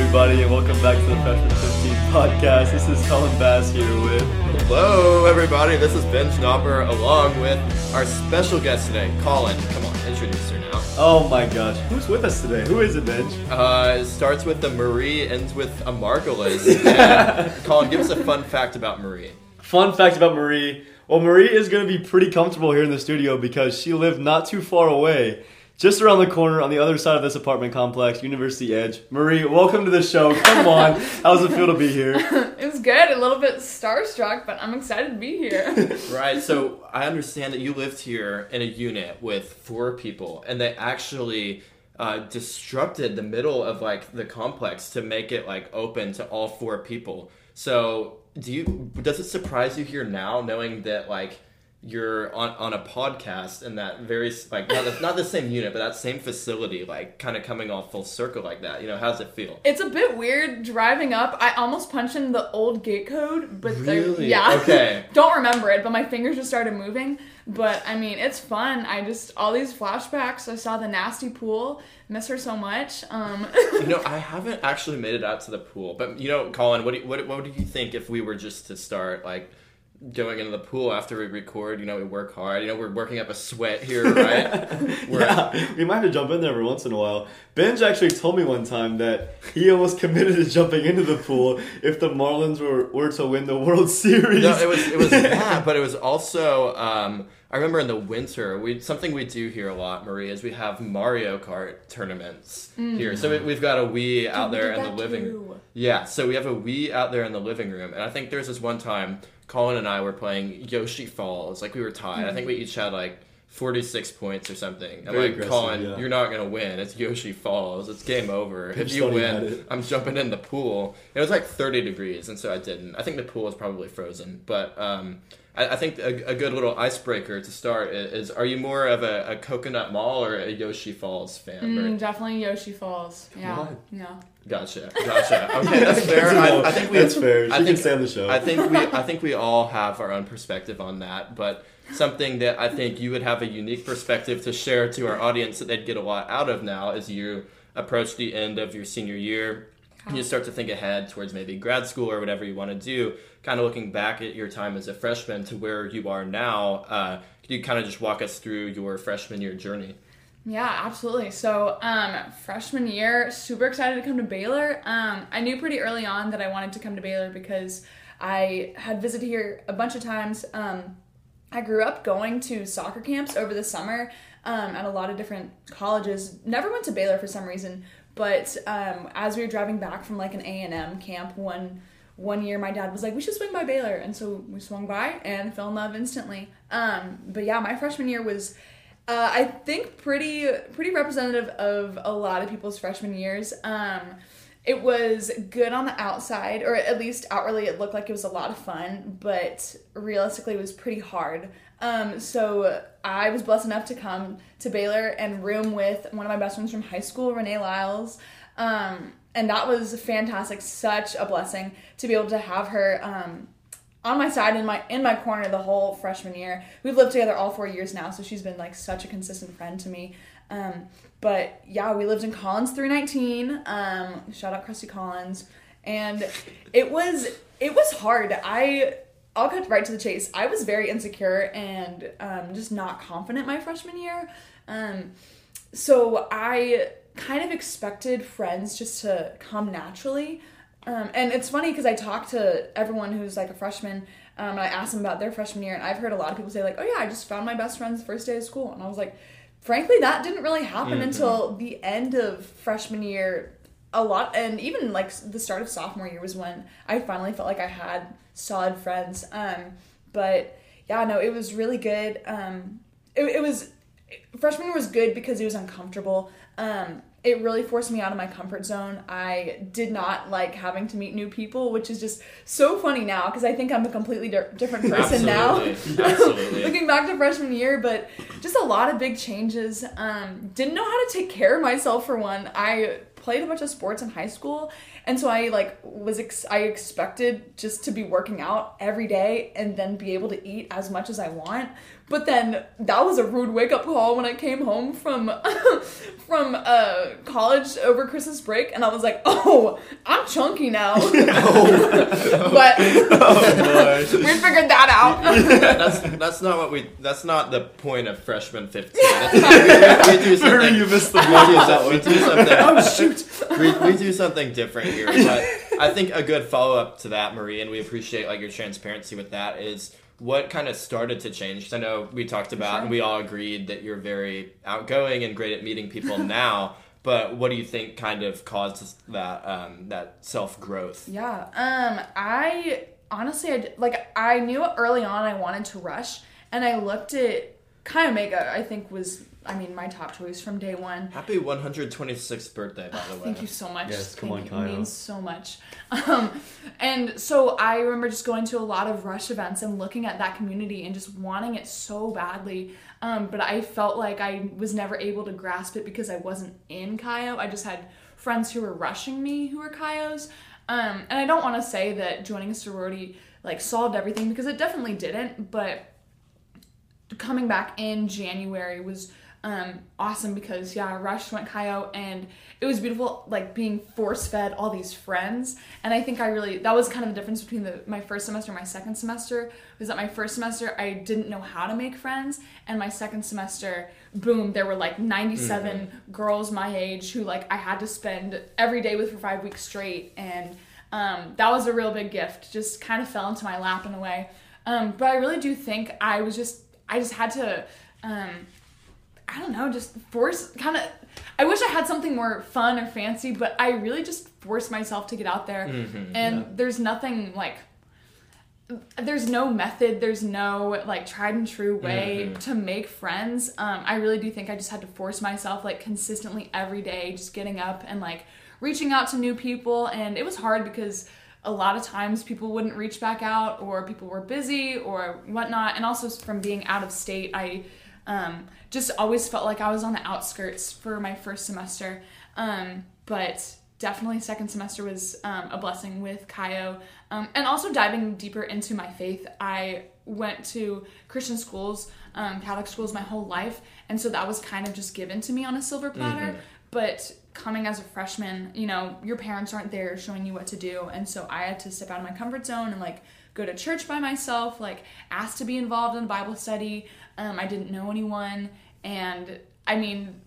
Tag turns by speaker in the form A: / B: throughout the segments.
A: everybody, and welcome back to the Freshman 15 podcast. This is Colin Bass here with.
B: Hello, everybody. This is Ben Schnapper along with our special guest today, Colin. Come on, introduce her now.
A: Oh my gosh, who's with us today? Who is it, Ben?
B: Uh, it starts with the Marie, ends with a Margolis. Colin, give us a fun fact about Marie.
A: Fun fact about Marie. Well, Marie is going to be pretty comfortable here in the studio because she lived not too far away, just around the corner on the other side of this apartment complex, University Edge. Marie, welcome to the show. Come on. How's it feel to be here?
C: It was good, a little bit starstruck, but I'm excited to be here.
B: Right, so I understand that you lived here in a unit with four people, and they actually uh, disrupted the middle of like the complex to make it like open to all four people. So, do you does it surprise you here now, knowing that like you're on, on a podcast and that very like not the, not the same unit, but that same facility, like kind of coming off full circle like that? You know, how does it feel?
C: It's a bit weird driving up. I almost punched in the old gate code, but
B: Really?
C: yeah.
B: Okay.
C: Don't remember it, but my fingers just started moving. But I mean, it's fun. I just all these flashbacks. I saw the nasty pool. Miss her so much. Um,
B: you know, I haven't actually made it out to the pool, but you know, Colin, what do you, what what do you think if we were just to start like going into the pool after we record? You know, we work hard. You know, we're working up a sweat here, right? We're-
A: Yeah, we might have to jump in there every once in a while. Benj actually told me one time that he almost committed to jumping into the pool if the Marlins were, were to win the World Series.
B: No, it was it was that, but it was also. Um, I remember in the winter, we something we do here a lot, Marie, is we have Mario Kart tournaments here. So we, we've got a Wii out there in the living.
C: too.
B: Yeah, so we have a Wii out there in the living room, and I think there's this one time Colin and I were playing Yoshi Falls, like we were tied. I think we each had like. 46 points or something. I'm
A: Very
B: like, Colin,
A: yeah.
B: you're not going to win. It's Yoshi Falls. It's game over. If you
A: thought he had
B: win. I'm jumping in the pool. It was like 30 degrees, and so I didn't. I think the pool is probably frozen. But um, I, I think a, a good little icebreaker to start is, is are you more of a, a Coconut Mall or a Yoshi Falls fan?
C: mm, definitely Yoshi Falls. Yeah,
A: on.
C: yeah.
B: Gotcha, gotcha. Okay, that's fair. I, I think we,
A: That's fair. She
B: I
A: can
B: think,
A: stay on the show.
B: I think we, I think we all have our own perspective on that, but something that I think you would have a unique perspective to share to our audience that they'd get a lot out of now as you approach the end of your senior year. And you start to think ahead towards maybe grad school or whatever you want to do. Kind of looking back at your time as a freshman to where you are now. Uh, could you kind of just walk us through your freshman year journey?
C: Yeah, absolutely. So, um, freshman year, super excited to come to Baylor. Um, I knew pretty early on that I wanted to come to Baylor because I had visited here a bunch of times. Um, I grew up going to soccer camps over the summer um, at a lot of different colleges. Never went to Baylor for some reason, but um, as we were driving back from like an A and M camp one one year, my dad was like, "We should swing by Baylor," and so we swung by and fell in love instantly. Um, but yeah, my freshman year was. Uh, I think pretty pretty representative of a lot of people's freshman years. Um, it was good on the outside, or at least outwardly, it looked like it was a lot of fun, but realistically, it was pretty hard. Um, so I was blessed enough to come to Baylor and room with one of my best friends from high school, Renee Lyles. Um, and that was fantastic, such a blessing to be able to have her um, on my side in my in my corner the whole freshman year. We've lived together all four years now, so she's been like such a consistent friend to me. Um, but yeah, we lived in Collins 319. Um, shout out Krusty Collins, and it was it was hard. I I'll cut right to the chase. I was very insecure and um, just not confident my freshman year. Um, so I kind of expected friends just to come naturally. Um, and it's funny because I talked to everyone who's like a freshman, um, and I asked them about their freshman year, and I've heard a lot of people say like, "Oh yeah, I just found my best friends the first day of school," and I was like, frankly, that didn't really happen until the end of freshman year. A lot, and even like the start of sophomore year was when I finally felt like I had solid friends. Um, but yeah, no, it was really good. Um, it, it was freshman year was good because it was uncomfortable. Um, it really forced me out of my comfort zone. I did not like having to meet new people, which is just so funny now because I think I'm a completely di- different person now.
B: Absolutely. Absolutely.
C: Looking back to freshman year, but just a lot of big changes. Um, didn't know how to take care of myself for one. I played a bunch of sports in high school, and so I like was ex- I expected just to be working out every day and then be able to eat as much as I want. But then that was a rude wake up call when I came home from from uh, college over Christmas break, and I was like, "Oh, I'm chunky now." but
A: Oh,
C: we figured that out.
B: that's that's not what we. That's not the point of freshman fifteen. That's, we, we do something.
A: you missed the
B: we
A: mark
B: do,
A: that
B: we
A: one.
B: do something.
C: Shoot!
B: we, we do something different here. But I think a good follow up to that, Marie, and we appreciate like your transparency with that is what kind of started to change. 'Cause I know we talked about
C: Sure.
B: and we all agreed that you're very outgoing and great at meeting people now. But what do you think kind of caused that um, that self growth?
C: Yeah. Um. I honestly, I like. I knew early on I wanted to rush, and I looked at Chi Omega. I think was. I mean, my top choice from day one.
B: Happy 126th birthday, by the way.
C: Thank you so much.
A: Yes, come
C: Thank
A: on,
C: you. It
A: Kyle.
C: means so much. Um, and so I remember just going to a lot of Rush events and looking at that community and just wanting it so badly. Um, but I felt like I was never able to grasp it because I wasn't in Chi O. I just had friends who were rushing me who were Chi Os. Um, and I don't want to say that joining a sorority like solved everything because it definitely didn't. But coming back in January was um, awesome because yeah, Rush went Chi O and it was beautiful like being force fed all these friends. And I think I really that was kind of the difference between the my first semester and my second semester was that my first semester I didn't know how to make friends. And my second semester boom there were like 97 girls my age who like I had to spend every day with for 5 weeks straight. And um, that was a real big gift. Just kind of fell into my lap in a way. Um, but I really do think I was just I just had to um, I don't know, just force kind of. I wish I had something more fun or fancy, but I really just force myself to get out there.
B: Mm-hmm.
C: and there's nothing like. There's no method. There's no like tried and true way
B: Mm-hmm.
C: to make friends. Um, I really do think I just had to force myself like consistently every day, just getting up and like reaching out to new people. And it was hard because a lot of times people wouldn't reach back out or people were busy or whatnot. And also from being out of state, I um, just always felt like I was on the outskirts for my first semester. Um, but definitely second semester was um, a blessing with Chi O. Um, and also diving deeper into my faith. I went to Christian schools, um, Catholic schools my whole life. And so that was kind of just given to me on a silver platter. But coming as a freshman, you know, your parents aren't there showing you what to do. And so I had to step out of my comfort zone and like go to church by myself, like asked to be involved in Bible study. Um, I didn't know anyone. And I mean,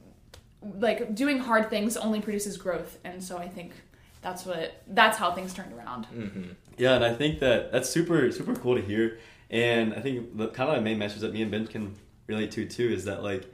C: like doing hard things only produces growth. And so I think that's what, that's how things turned around.
A: Yeah, and I think that that's super super cool to hear. And I think the kind of the main message that me and Ben can relate to too is that like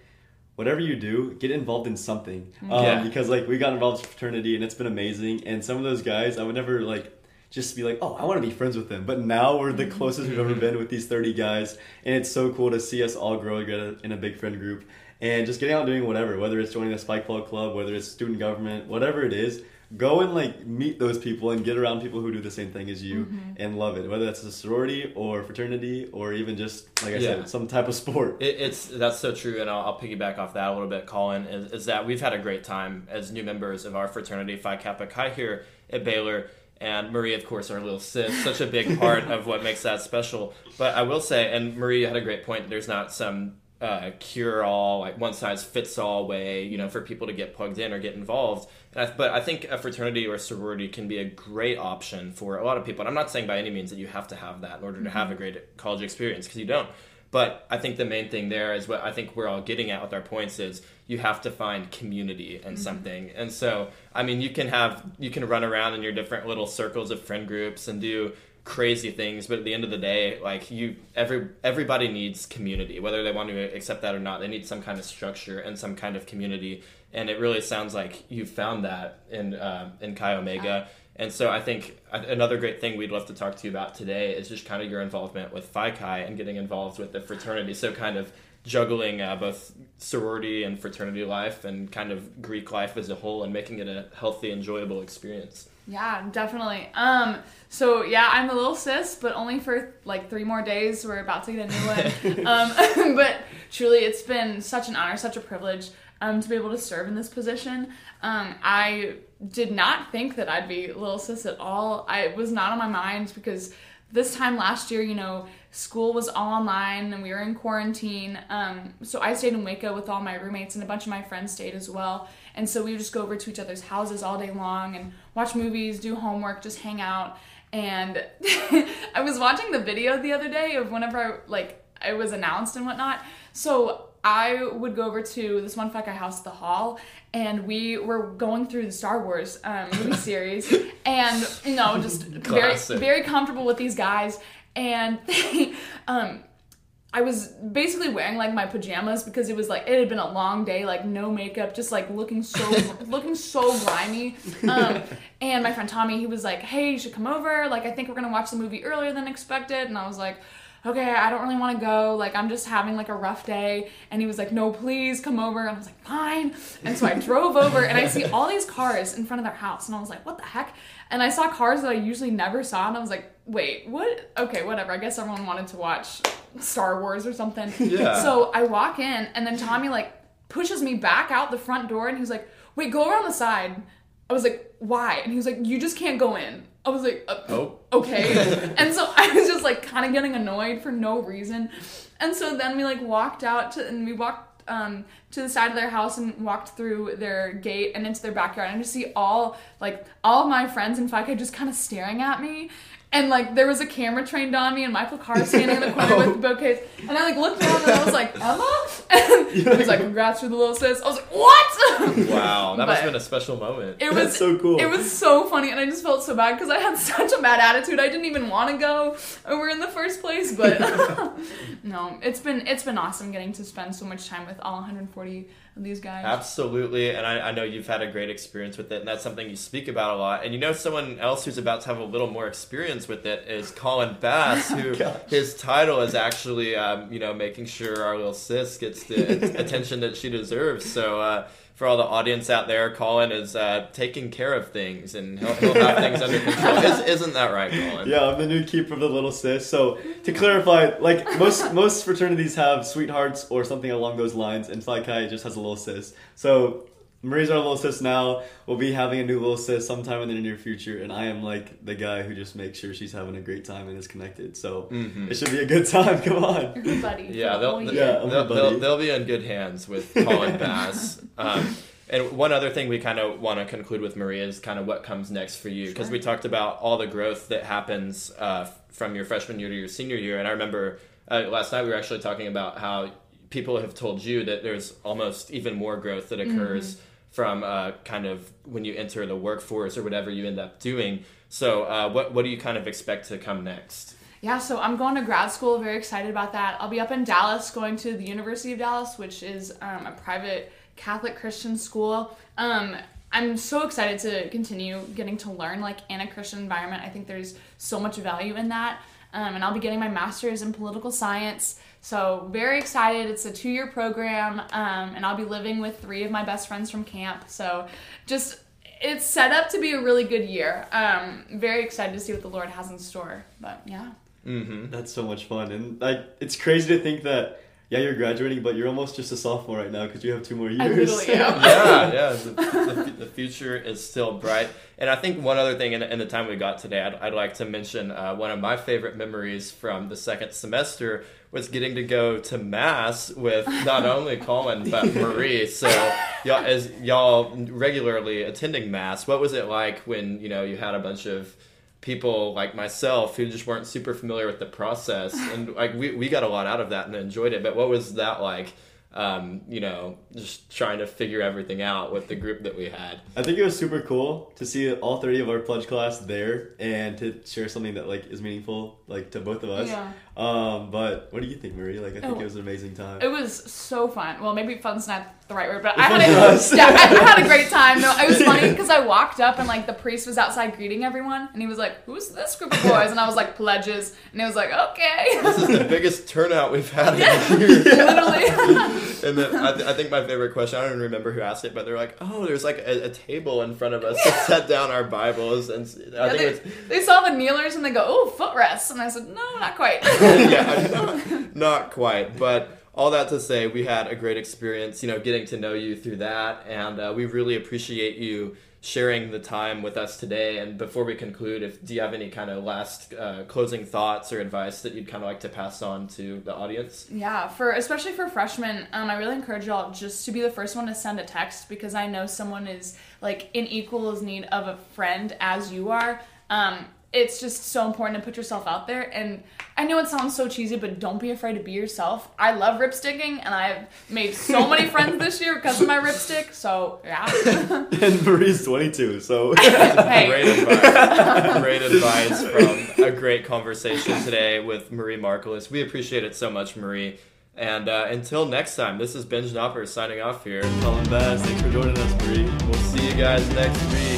A: whatever you do, get involved in something. Um,
B: Yeah.
A: Because like we got involved in fraternity and it's been amazing. And some of those guys, I would never like just be like, oh, I want to be friends with them. But now we're the mm-hmm. closest we've ever mm-hmm. been with these 30 guys. And it's so cool to see us all grow together in a big friend group. And just getting out and doing whatever, whether it's joining the Spike Ball Club, whether it's student government, whatever it is, go and like meet those people and get around people who do the same thing as you mm-hmm. and love it. Whether that's a sorority or fraternity or even just, like I
B: Yeah.
A: said, some type of sport.
B: It, it's that's so true, and I'll, I'll piggyback off that a little bit, Colin. Is, is that we've had a great time as new members of our fraternity, Phi Kappa Chi here at Baylor, and Marie, of course, our little sis, such a big part of what makes that special. But I will say, and Marie had a great point. There's not some uh, cure all, like one size fits all way, you know, for people to get plugged in or get involved. And I, but I think a fraternity or sorority can be a great option for a lot of people. And I'm not saying by any means that you have to have that in order to have a great college experience because you don't. But I think the main thing there is what I think we're all getting at with our points is you have to find community and something. And so, I mean, you can have you can run around in your different little circles of friend groups and do crazy things, but at the end of the day, like you every everybody needs community, whether they want to accept that or not. They need some kind of structure and some kind of community. And it really sounds like you found that in uh, in Chi Omega. And so I think another great thing we'd love to talk to you about today is just kind of your involvement with Phi Chi and getting involved with the fraternity. So kind of juggling uh, both sorority and fraternity life and kind of Greek life as a whole and making it a healthy, enjoyable experience.
C: Yeah, definitely. Um, so yeah, I'm a little sis, but only for like three more days. We're about to get a new one. um, but truly, it's been such an honor, such a privilege. Um, to be able to serve in this position. Um, I did not think that I'd be little sis at all. I it was not on my mind because this time last year, you know, school was all online and we were in quarantine. Um, so I stayed in Waco with all my roommates and a bunch of my friends stayed as well. And so we would just go over to each other's houses all day long and watch movies, do homework, just hang out. And I was watching the video the other day of whenever I, like it was announced and whatnot. So I would go over to this one Guy house, the Hall, and we were going through the Star Wars um, movie series, and you know, just very very comfortable with these guys, and they, um, I was basically wearing like my pajamas because it was like it had been a long day, like no makeup, just like looking so looking so grimy. Um, and my friend Tommy, he was like, "Hey, you should come over. Like, I think we're gonna watch the movie earlier than expected." And I was like, "Okay, I don't really want to go. Like, I'm just having like a rough day." And he was like, "No, please come over." And I was like, "Fine." And so I drove over, and I see all these cars in front of their house, and I was like, "What the heck?" And I saw cars that I usually never saw, and I was like, "Wait, what? Okay, whatever. I guess everyone wanted to watch Star Wars or something."
B: Yeah.
C: So I walk in, and then Tommy like pushes me back out the front door, and he's like, "Wait, go around the side." I was like, "Why?" And he was like, "You just can't go in." I was like, uh,
B: Oh.
C: okay." and so I was just like kind of getting annoyed for no reason, and so then we like walked out to, and we walked um, to the side of their house and walked through their gate and into their backyard, and I just see all like all of my friends in FICA just kind of staring at me. And like there was a camera trained on me and Michael Carr standing in the corner with oh. the bouquets. And I like looked down and I was like, Emma? And he was like, Congrats for the little sis. I was like, What?
B: Wow, that must have been a special moment.
C: It
A: That's
C: was
A: so cool.
C: It was so funny, and I just felt so bad because I had such a bad attitude. I didn't even want to go over in the first place, but no, it's been it's been awesome getting to spend so much time with all 140 of these guys.
B: Absolutely, and I, I know you've had a great experience with it, and that's something you speak about a lot. And you know, someone else who's about to have a little more experience with it is Colin Bass, who
A: Gosh.
B: his title is actually, um, you know, making sure our little sis gets the attention that she deserves. So. Uh, for all the audience out there, Colin is uh, taking care of things, and he'll, he'll have things under control. Is, isn't that right, Colin?
A: Yeah, I'm the new keeper of the little sis. So to clarify, like most most fraternities have sweethearts or something along those lines, and Phi Chi just has a little sis. So Marie's our little sis now. We'll be having a new little sis sometime in the near future, and I am like the guy who just makes sure she's having a great time and is connected. So
B: Mhm.
A: it should be a good time. Come on.
C: You're good buddy.
B: Yeah, they'll, they'll.
A: Yeah,
B: they'll,
A: buddy.
B: they'll, they'll be in good hands with Colin Bass. Um, and one other thing we kind of want to conclude with Maria is kind of what comes next for you because
C: Sure.
B: we talked about all the growth that happens uh, from your freshman year to your senior year. And I remember uh, last night we were actually talking about how people have told you that there's almost even more growth that occurs
C: Mm-hmm.
B: From uh, kind of when you enter the workforce or whatever you end up doing. So, uh, what what do you kind of expect to come next?
C: Yeah, so I'm going to grad school. Very excited about that. I'll be up in Dallas, going to the University of Dallas, which is um, a private Catholic Christian school. Um, I'm so excited to continue getting to learn like in a Christian environment. I think there's so much value in that. Um, and I'll be getting my master's in political science. So very excited. It's a two-year program, um, and I'll be living with three of my best friends from camp. So just it's set up to be a really good year. Um, very excited to see what the Lord has in store. But yeah.
B: Mm-hmm.
A: That's so much fun, and like it's crazy to think that yeah you're graduating, but you're almost just a sophomore right now because you have two more years.
C: I literally am.
B: yeah, yeah. The, the, the future is still bright. And I think one other thing in, in the time we got today, I'd, I'd like to mention uh, one of my favorite memories from the second semester was getting to go to mass with not only Colin but Marie. So y'all, as y'all regularly attending mass, what was it like when you know you had a bunch of people like myself who just weren't super familiar with the process. And like we, we got a lot out of that and enjoyed it. But what was that like um, you know just trying to figure everything out with the group that we had
A: I think it was super cool to see all three of our pledge class there and to share something that like is meaningful like to both of us.
C: Yeah.
A: Um, but what do you think, Marie? Like I think
C: Oh.
A: it was an amazing time.
C: It was so fun. Well, maybe fun's not the right word, but
A: It
C: I had a, yeah, I, I had a great time. No, it was funny because I walked up and like the priest was outside greeting everyone, and he was like, "Who's this group of boys?" And I was like, "Pledges," and he was like, "Okay."
B: this is the biggest turnout we've had in
C: Yeah.
B: years
C: Literally.
B: And then I, th- I think my favorite question I don't even remember who asked it but they're like oh there's like a, a table in front of us to set down our bibles and I
C: Yeah,
B: think
C: they,
B: it's
C: they saw the kneelers and they go, "Oh, footrests," and I said, "No, not quite."
B: yeah, not, not quite. But all that to say, we had a great experience, you know, getting to know you through that, and uh, we really appreciate you sharing the time with us today. And before we conclude, if do you have any kind of last uh, closing thoughts or advice that you'd kind of like to pass on to the audience?
C: Yeah, for especially for freshmen, um, I really encourage y'all just to be the first one to send a text because I know someone is like in equal need of a friend as you are. Um, it's just so important to put yourself out there. And I know it sounds so cheesy, but don't be afraid to be yourself. I love ripsticking, and I've made so many friends this year because of my ripstick. So yeah.
A: and Marie's 22, so
C: Hey.
B: Great advice. great advice from a great conversation today with Marie Marklis. We appreciate it so much, Marie. And uh, until next time, this is Ben Schnapper signing off here.
A: Colin Bass, thanks for joining us, Marie.
B: We'll see you guys next week.